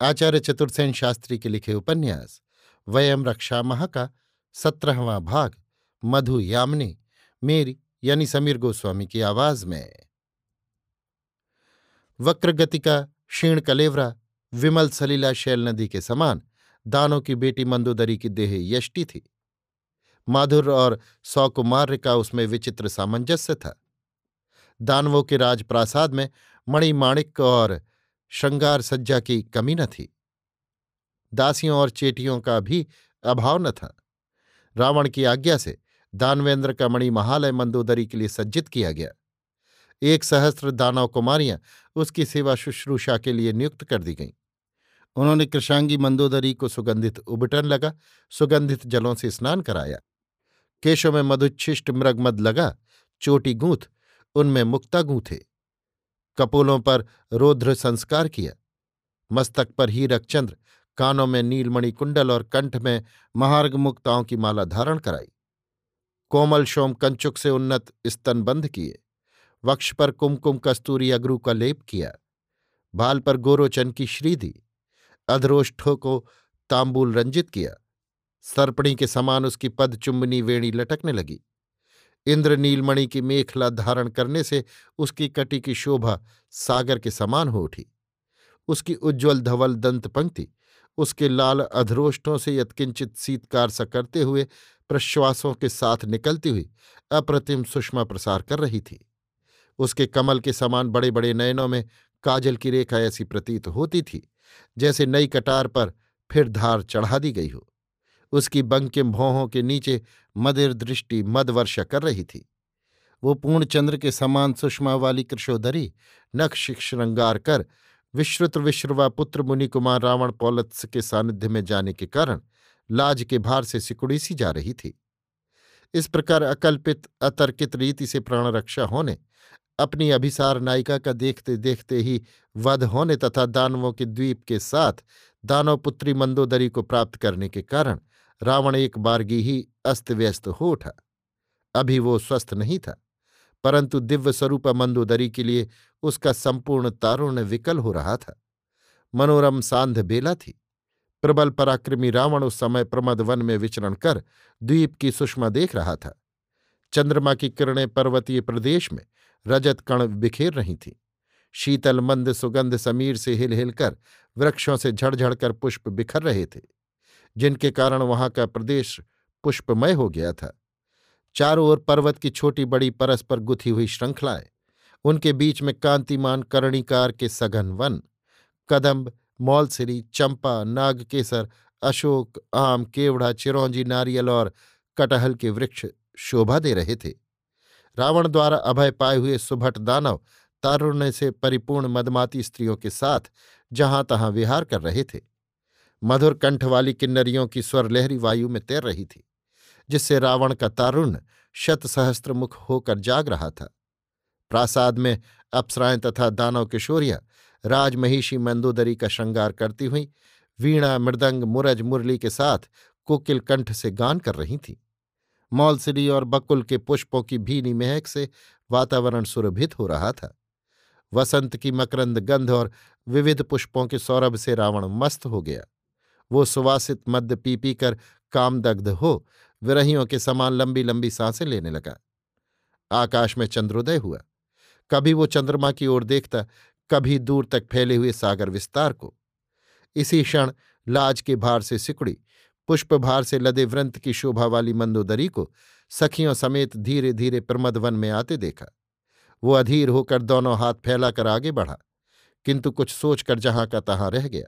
आचार्य चतुर्सेन शास्त्री के लिखे उपन्यास, वयम रक्षा महा का सत्रहवां भाग, मधु यामिनी, मेरी यानी समीर गोस्वामी की आवाज़ में। वक्रगति का क्षीण कलेवरा, विमल सलीला शैल नदी के समान, दानों की बेटी मंदोदरी की देह यष्टि थी। माधुर और सौकुमार्य का उसमें विचित्र सामंजस्य था। दानवों के राजप्रासाद में मणिमाणिक और श्रृंगार सज्जा की कमी न थी। दासियों और चेटियों का भी अभाव न था। रावण की आज्ञा से दानवेंद्र का मणि महालय मंदोदरी के लिए सज्जित किया गया। एक सहस्त्र दानव कुमारियाँ उसकी सेवा शुश्रूषा के लिए नियुक्त कर दी गईं। उन्होंने कृषांगी मंदोदरी को सुगंधित उबटन लगा, सुगंधित जलों से स्नान कराया। केशों में मधुच्छिष्ट मृगमद लगा, चोटी गूंथ, उनमें मुक्ता गूंथे। कपोलों पर रौद्र संस्कार किया। मस्तक पर हीरक चंद्र कानों में नीलमणि कुंडल और कंठ में महार्ग मुक्ताओं की माला धारण कराई। कोमल शोम कंचुक से उन्नत स्तन बंध किए। वक्ष पर कुमकुम कस्तूरी अग्रु का लेप किया। भाल पर गोरोचन की श्री दी। अधरोष्ठों को तांबूल रंजित किया। सर्पणी के समान उसकी पद चुम्बनी वेणी लटकने लगी। इंद्र नीलमणि की मेखला धारण करने से उसकी कटी की शोभा सागर के समान हो उठी। उसकी उज्ज्वल धवल दंत पंक्ति, उसके लाल अधरोष्टों से यत्किंचित शीतकार सा करते हुए प्रश्वासों के साथ निकलती हुई अप्रतिम सुषमा प्रसार कर रही थी। उसके कमल के समान बड़े बड़े नयनों में काजल की रेखा ऐसी प्रतीत होती थी, जैसे नई कटार पर फिर धार चढ़ा दी गई हो। उसकी बंकिम भौहों के नीचे मदिर दृष्टि मदवर्षा कर रही थी। वो पूर्णचंद्र के समान सुषमा वाली कृशोदरी नक्श श्रृंगार कर, विश्रुत विश्रवा पुत्र मुनि कुमार रावण पौलत्स के सानिध्य में जाने के कारण लाज के भार से सिकुड़ी सी जा रही थी। इस प्रकार अकल्पित, अतर्कित रीति से प्राण रक्षा होने, अपनी अभिसार नायिका का देखते देखते ही वध होने तथा दानवों के द्वीप के साथ दानव पुत्री मंदोदरी को प्राप्त करने के कारण रावण एक बारगी ही अस्त व्यस्त हो उठा। अभी वो स्वस्थ नहीं था, परंतु दिव्य स्वरूप मंदोदरी के लिए उसका संपूर्ण तारुण्य विकल हो रहा था। मनोरम सांध बेला थी। प्रबल पराक्रमी रावण उस समय प्रमद वन में विचरण कर द्वीप की सुषमा देख रहा था। चंद्रमा की किरणें पर्वतीय प्रदेश में रजत कण बिखेर रही थीं। शीतल मंद सुगंध समीर से हिल हिलकर वृक्षों से झड़झड़ कर पुष्प बिखर रहे थे। जिनके कारण वहाँ का प्रदेश पुष्पमय हो गया था। चारों ओर पर्वत की छोटी बड़ी परस्पर गुथी हुई श्रृंखलाएँ, उनके बीच में कांतिमान करणिकार के सघन वन, कदम्ब, मौलसिरी, चंपा, नागकेसर, अशोक, आम, केवड़ा, चिरौंजी, नारियल और कटहल के वृक्ष शोभा दे रहे थे। रावण द्वारा अभय पाए हुए सुभट दानव तारुण्य से परिपूर्ण मदमाती स्त्रियों के साथ जहाँ तहां विहार कर रहे थे। मधुर कंठ वाली किन्नरियों की स्वर लहरी वायु में तैर रही थी, जिससे रावण का तारुण्य शत सहस्त्र मुख होकर जाग रहा था। प्रासाद में अप्सराएँ तथा दानव किशोरियाँ राजमहिषी मंदोदरी का श्रृंगार करती हुई, वीणा, मृदंग, मुरज, मुरली के साथ कोकिल कंठ से गान कर रही थीं। मौलसिरी और बकुल के पुष्पों की भीनी महक से वातावरण सुरभित हो रहा था। वसंत की मकरंद गंध और विविध पुष्पों के सौरभ से रावण मस्त हो गया। वो सुवासित मद्य पी पी कर कामदग्ध हो, विरहियों के समान लंबी लंबी साँसें लेने लगा। आकाश में चंद्रोदय हुआ। कभी वो चंद्रमा की ओर देखता, कभी दूर तक फैले हुए सागर विस्तार को। इसी क्षण लाज के भार से सिकुड़ी, पुष्प भार से लदे व्रंत की शोभा वाली मंदोदरी को सखियों समेत धीरे धीरे प्रमद वन में आते देखा। वो अधीर होकर दोनों हाथ फैलाकर आगे बढ़ा, किंतु कुछ सोचकर जहाँ का तहां रह गया।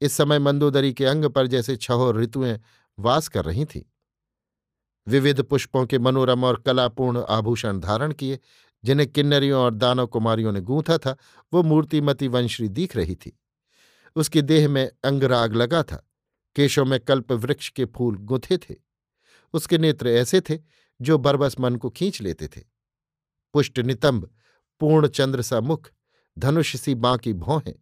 इस समय मंदोदरी के अंग पर जैसे छहो ऋतुएँ वास कर रही थीं। विविध पुष्पों के मनोरम और कलापूर्ण आभूषण धारण किए, जिन्हें किन्नरियों और दानव कुमारियों ने गूंथा था, वो मूर्तिमती वंश्री दिख रही थी। उसके देह में अंगराग लगा था, केशों में कल्प वृक्ष के फूल गुंथे थे। उसके नेत्र ऐसे थे, जो बरबस मन को खींच लेते थे। पुष्ट नितंब, पूर्ण चंद्र सा मुख, धनुष सी बांकी भौहें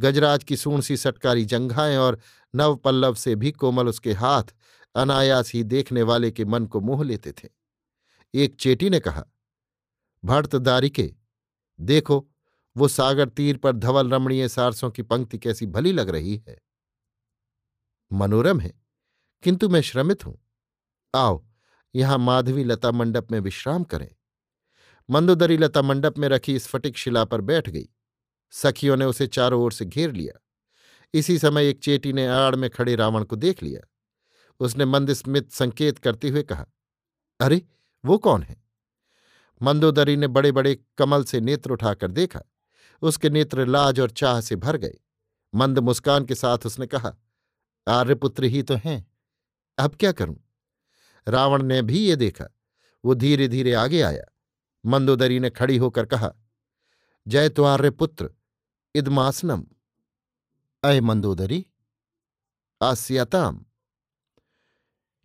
गजराज की सूण सी सटकारी जंघाएँ और नवपल्लव से भी कोमल उसके हाथ अनायास ही देखने वाले के मन को मोह लेते थे। एक चेटी ने कहा, भर्त दारिके, देखो, वो सागर तीर पर धवल रमणीय सारसों की पंक्ति कैसी भली लग रही है। मनोरम है, किंतु मैं श्रमित हूँ। आओ, यहाँ माधवी लता मंडप में विश्राम करें। मंदोदरी लता मंडप में रखी स्फटिक शिला पर बैठ गई। सखियों ने उसे चारों ओर से घेर लिया। इसी समय एक चेटी ने आड़ में खड़े रावण को देख लिया। उसने मंदस्मित संकेत करते हुए कहा, अरे, वो कौन है? मंदोदरी ने बड़े बड़े कमल से नेत्र उठाकर देखा। उसके नेत्र लाज और चाह से भर गए। मंद मुस्कान के साथ उसने कहा, आर्यपुत्र ही तो हैं। अब क्या करूँ? रावण ने भी ये देखा। वो धीरे धीरे आगे आया। मंदोदरी ने खड़ी होकर कहा, जय तो आर्यपुत्र। इदमासनम अय मंदोदरी, आस्यताम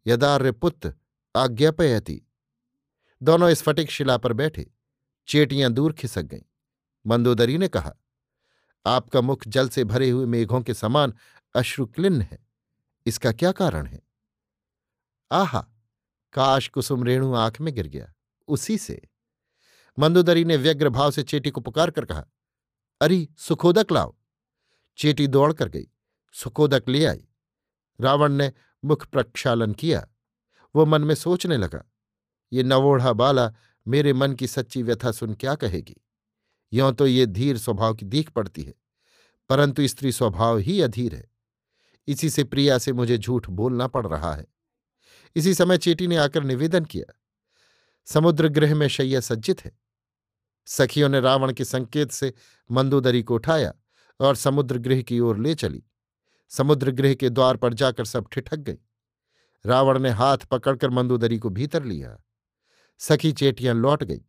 यदार्यपुत्र आज्ञापयति। दोनों स्फटिक शिला पर बैठे, चेटियाँ दूर खिसक गईं। मंदोदरी ने कहा, आपका मुख जल से भरे हुए मेघों के समान अश्रुक्लिन्न है, इसका क्या कारण है? आहा काश कुसुम रेणु आँख में गिर गया, उसी से। मंदोदरी ने व्यग्र भाव से चेटी को पुकार कर कहा अरे, सुखोदक लाओ। चेटी दौड़ कर गई। सुखोदक ले आई। रावण ने मुख प्रक्षालन किया। वो मन में सोचने लगा, ये नवोढ़ा बाला मेरे मन की सच्ची व्यथा सुन क्या कहेगी? यों तो ये धीर स्वभाव की दीख पड़ती है, परंतु स्त्री स्वभाव ही अधीर है। इसी से प्रिया से मुझे झूठ बोलना पड़ रहा है। इसी समय चेटी ने आकर निवेदन किया समुद्र गृह में शैया सज्जित है। सखियों ने रावण के संकेत से मंदोदरी को उठाया और समुद्र गृह की ओर ले चली। समुद्र गृह के द्वार पर जाकर सब ठिठक गई रावण ने हाथ पकड़कर मंदोदरी को भीतर लिया। सखी चेटियाँ लौट गई।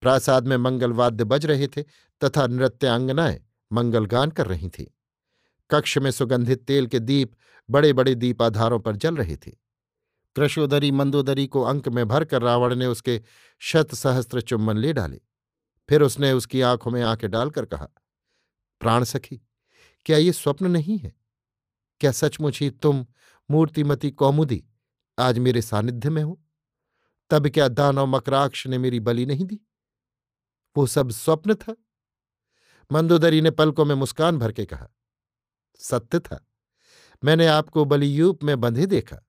प्रासाद में मंगल वाद्य बज रहे थे तथा नृत्यांगनाएँ मंगल गान कर रही थीं। कक्ष में सुगंधित तेल के दीप बड़े बड़े दीपाधारों पर जल रहे थे। कृशोदरी मंदोदरी को अंक में भरकर रावण ने उसके शत सहस्त्र चुम्बन ले डाले। फिर उसने उसकी आँखों में आँखें डालकर कहा, प्राण सखी, क्या ये स्वप्न नहीं है? क्या सचमुच ही तुम मूर्तिमती कौमुदी आज मेरे सानिध्य में हो? तब क्या दानव मकराक्ष ने मेरी बलि नहीं दी? वो सब स्वप्न था? मंदोदरी ने पलकों में मुस्कान भर के कहा, सत्य था। मैंने आपको बलियूप में बंधे देखा।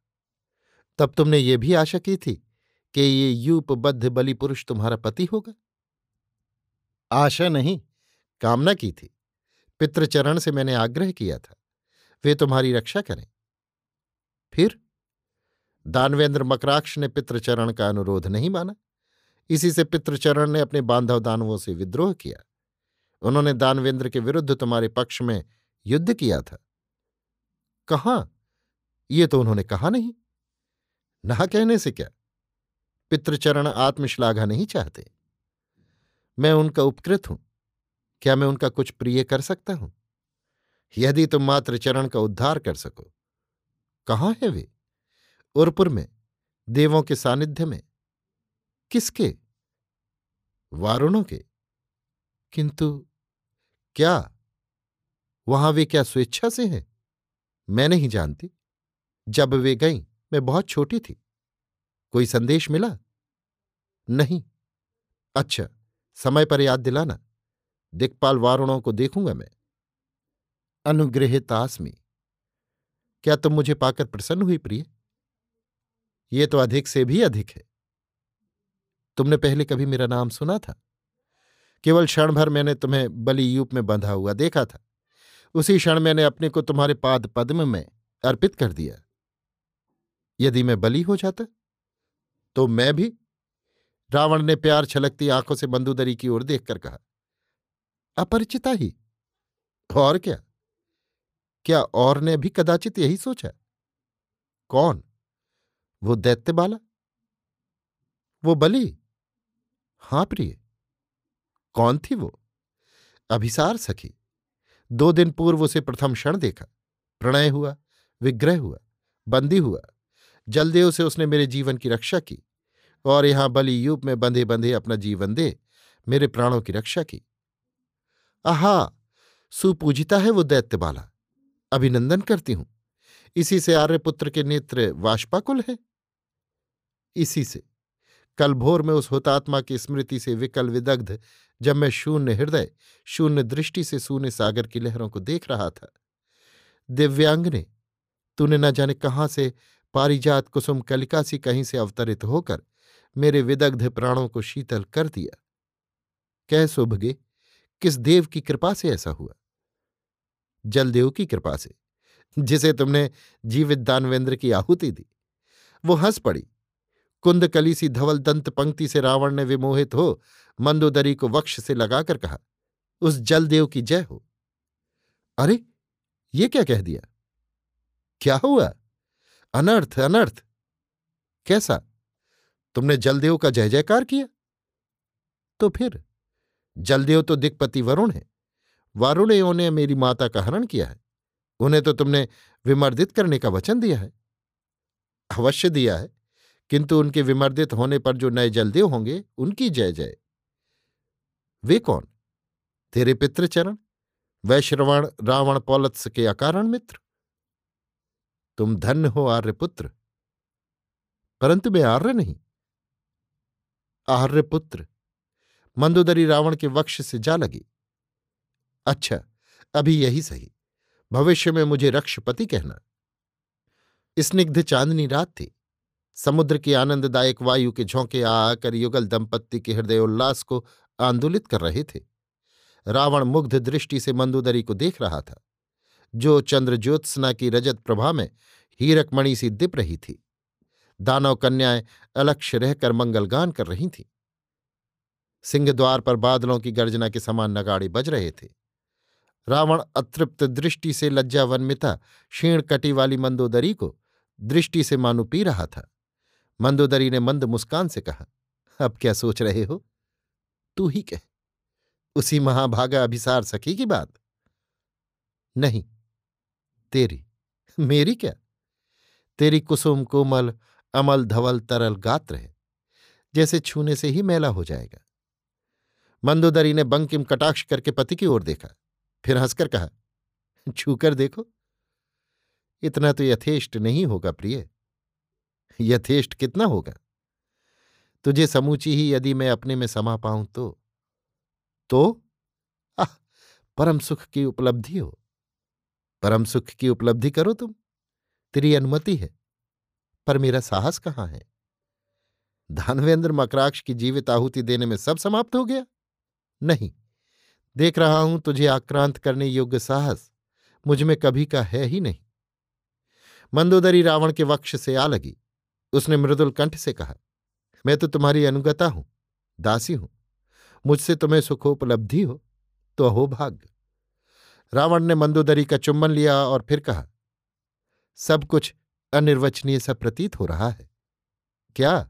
तब तुमने ये भी आशा की थी कि ये यूपबद्ध बलि पुरुष तुम्हारा पति होगा? आशा नहीं, कामना की थी। पितृचरण से मैंने आग्रह किया था, वे तुम्हारी रक्षा करें। फिर दानवेंद्र मकराक्ष ने पितृचरण का अनुरोध नहीं माना। इसी से पितृचरण ने अपने बांधव दानवों से विद्रोह किया। उन्होंने दानवेंद्र के विरुद्ध तुम्हारे पक्ष में युद्ध किया था। कहाँ? ये तो उन्होंने कहा नहीं। ना कहने से क्या? पितृचरण आत्मश्लाघा नहीं चाहते। मैं उनका उपकृत हूँ। क्या मैं उनका कुछ प्रिय कर सकता हूँ? यदि तुम मात्र चरण का उद्धार कर सको। कहाँ है वे? उरपुर में, देवों के सानिध्य में। किसके? वारुणों के। किंतु क्या? वहाँ वे क्या स्वेच्छा से हैं? मैं नहीं जानती। जब वे गईं, मैं बहुत छोटी थी। कोई संदेश मिला? नहीं। अच्छा समय पर याद दिलाना। दिक्पाल वारुणों को देखूँगा मैं। अनुग्रहितास्मी क्या तुम मुझे पाकर प्रसन्न हुई प्रिय? ये तो अधिक से भी अधिक है। तुमने पहले कभी मेरा नाम सुना था? केवल क्षण भर मैंने तुम्हें बलियूप में बंधा हुआ देखा था। उसी क्षण मैंने अपने को तुम्हारे पाद पद्म में अर्पित कर दिया। यदि मैं बली हो जाता तो मैं भी रावण ने प्यार छलकती आँखों से बंदूदरी की ओर देखकर कहा, अपरिचिता ही? और क्या? क्या और ने भी कदाचित यही सोचा कौन? वो दैत्य बाला? वो बली? हाँ प्रिय। कौन थी वो? अभिसार सखी। दो दिन पूर्व उसे प्रथम क्षण देखा। प्रणय हुआ, विग्रह हुआ, बंदी हुआ। जल्दी उसे उसने मेरे जीवन की रक्षा की। और यहाँ बलि यूप में बंधे बंधे अपना जीवन दे, मेरे प्राणों की रक्षा की। आहा! सुपूजिता है वो दैत्य बाला अभिनंदन करती हूँ। इसी से आर्यपुत्र के नेत्र वाष्पाकुल है। इसी से। कल भोर में उस हुतात्मा की स्मृति से विकल विदग्ध, जब मैं शून्य हृदय, शून्य दृष्टि से शून्य सागर की लहरों को देख रहा था। दिव्यांग ने तूने न जाने कहाँ से पारिजात कुसुम कलिका सी कहीं से अवतरित होकर मेरे विदग्ध प्राणों को शीतल कर दिया। कह सुभगे, किस देव की कृपा से ऐसा हुआ? जलदेव की कृपा से, जिसे तुमने जीवित दानवेंद्र की आहुति दी। वो हंस पड़ी। कुंदकली सी धवल दंत पंक्ति से रावण ने विमोहित हो मंदोदरी को वक्ष से लगाकर कहा, उस जलदेव की जय हो। अरे, ये क्या कह दिया? क्या हुआ? अनर्थ अनर्थ। कैसा? तुमने जलदेव का जय जयकार किया? तो फिर, जलदेव तो दिक्पति वरुण है। वारुणेयों ने मेरी माता का हरण किया है। उन्हें तो तुमने विमर्दित करने का वचन दिया है। अवश्य दिया है, किंतु उनके विमर्दित होने पर जो नए जलदेव होंगे, उनकी जय जय वे कौन? तेरे पितृचरण, वैश्रवण, रावण, पौलत्स के अकारण मित्र। तुम धन्य हो, आर्यपुत्र। परंतु मैं आर्य नहीं। आर्यपुत्र मंदोदरी रावण के वक्ष से जा लगी। अच्छा अभी यही सही। भविष्य में मुझे रक्षपति कहना। स्निग्ध चांदनी रात थी। समुद्र की आनंददायक वायु के झोंके आकर युगल दंपत्ति के हृदय उल्लास को आंदोलित कर रहे थे। रावण मुग्ध दृष्टि से मंदोदरी को देख रहा था। जो चंद्र ज्योत्सना की रजत प्रभा में हीरकमणि सी दिप रही थी। दानव कन्याएँ अलक्ष्य रहकर मंगलगान कर रही थीं। सिंहद्वार पर बादलों की गर्जना के समान नगाड़े बज रहे थे। रावण अतृप्त दृष्टि से लज्जावन्मिता क्षीण कटी वाली मंदोदरी को दृष्टि से मानो पी रहा था। मंदोदरी ने मंद मुस्कान से कहा, अब क्या सोच रहे हो? तू ही कह, उसी महाभागा अभिसार सखी की बात? नहीं, तेरी, मेरी क्या? तेरी कुसुम कोमल अमल, धवल, तरल गात्र है, जैसे छूने से ही मेला हो जाएगा। मंदोदरी ने बंकिम कटाक्ष करके पति की ओर देखा, फिर हंसकर कहा, छूकर देखो, इतना तो यथेष्ट नहीं होगा प्रिय। यथेष्ट कितना होगा? तुझे समूची ही यदि मैं अपने में समा पाऊँ तो? तो? आह, परम सुख की उपलब्धि हो। परम सुख की उपलब्धि करो तुम, तेरी अनुमति है। पर मेरा साहस कहाँ है? धानवेंद्र मकराक्ष की जीवित आहुति देने में सब समाप्त हो गया? नहीं। देख रहा हूँ तुझे आक्रांत करने योग्य साहस मुझमें कभी का है ही नहीं। मंदोदरी रावण के वक्ष से आ लगी। उसने मृदुल कंठ से कहा, मैं तो तुम्हारी अनुगता हूँ, दासी हूँ। मुझसे तुम्हें सुखोपलब्धि हो तो अहो भाग्य। रावण ने मंदोदरी का चुम्बन लिया और फिर कहा, सब कुछ अनिर्वचनीय सा प्रतीत हो रहा है। क्या?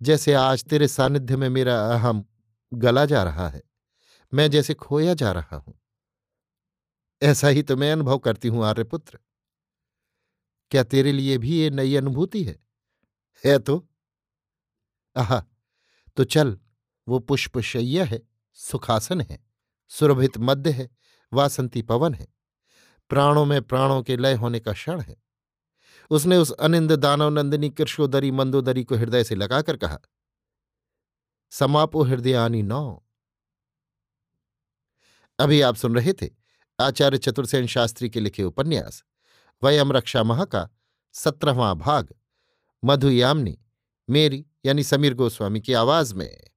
जैसे आज तेरे सानिध्य में मेरा अहम गला जा रहा है, मैं जैसे खोया जा रहा हूँ। ऐसा ही तो मैं अनुभव करती हूँ, आर्यपुत्र। क्या तेरे लिए भी ये नई अनुभूति है? है तो? आह तो चल, वो पुष्पशैया है, सुखासन है, सुरभित मध्य है, वासंती पवन है, प्राणों में प्राणों के लय होने का क्षण है। उसने उस अनिंद दानव नंदिनी कृष्णोदरी मंदोदरी को हृदय से लगाकर कहा, समापो हृदयानी नौ। अभी आप सुन रहे थे आचार्य चतुर्सेन शास्त्री के लिखे उपन्यास, वयम रक्षा महा का सत्रहवां भाग, मधुयामनी, मेरी यानी समीर गोस्वामी की आवाज़ में।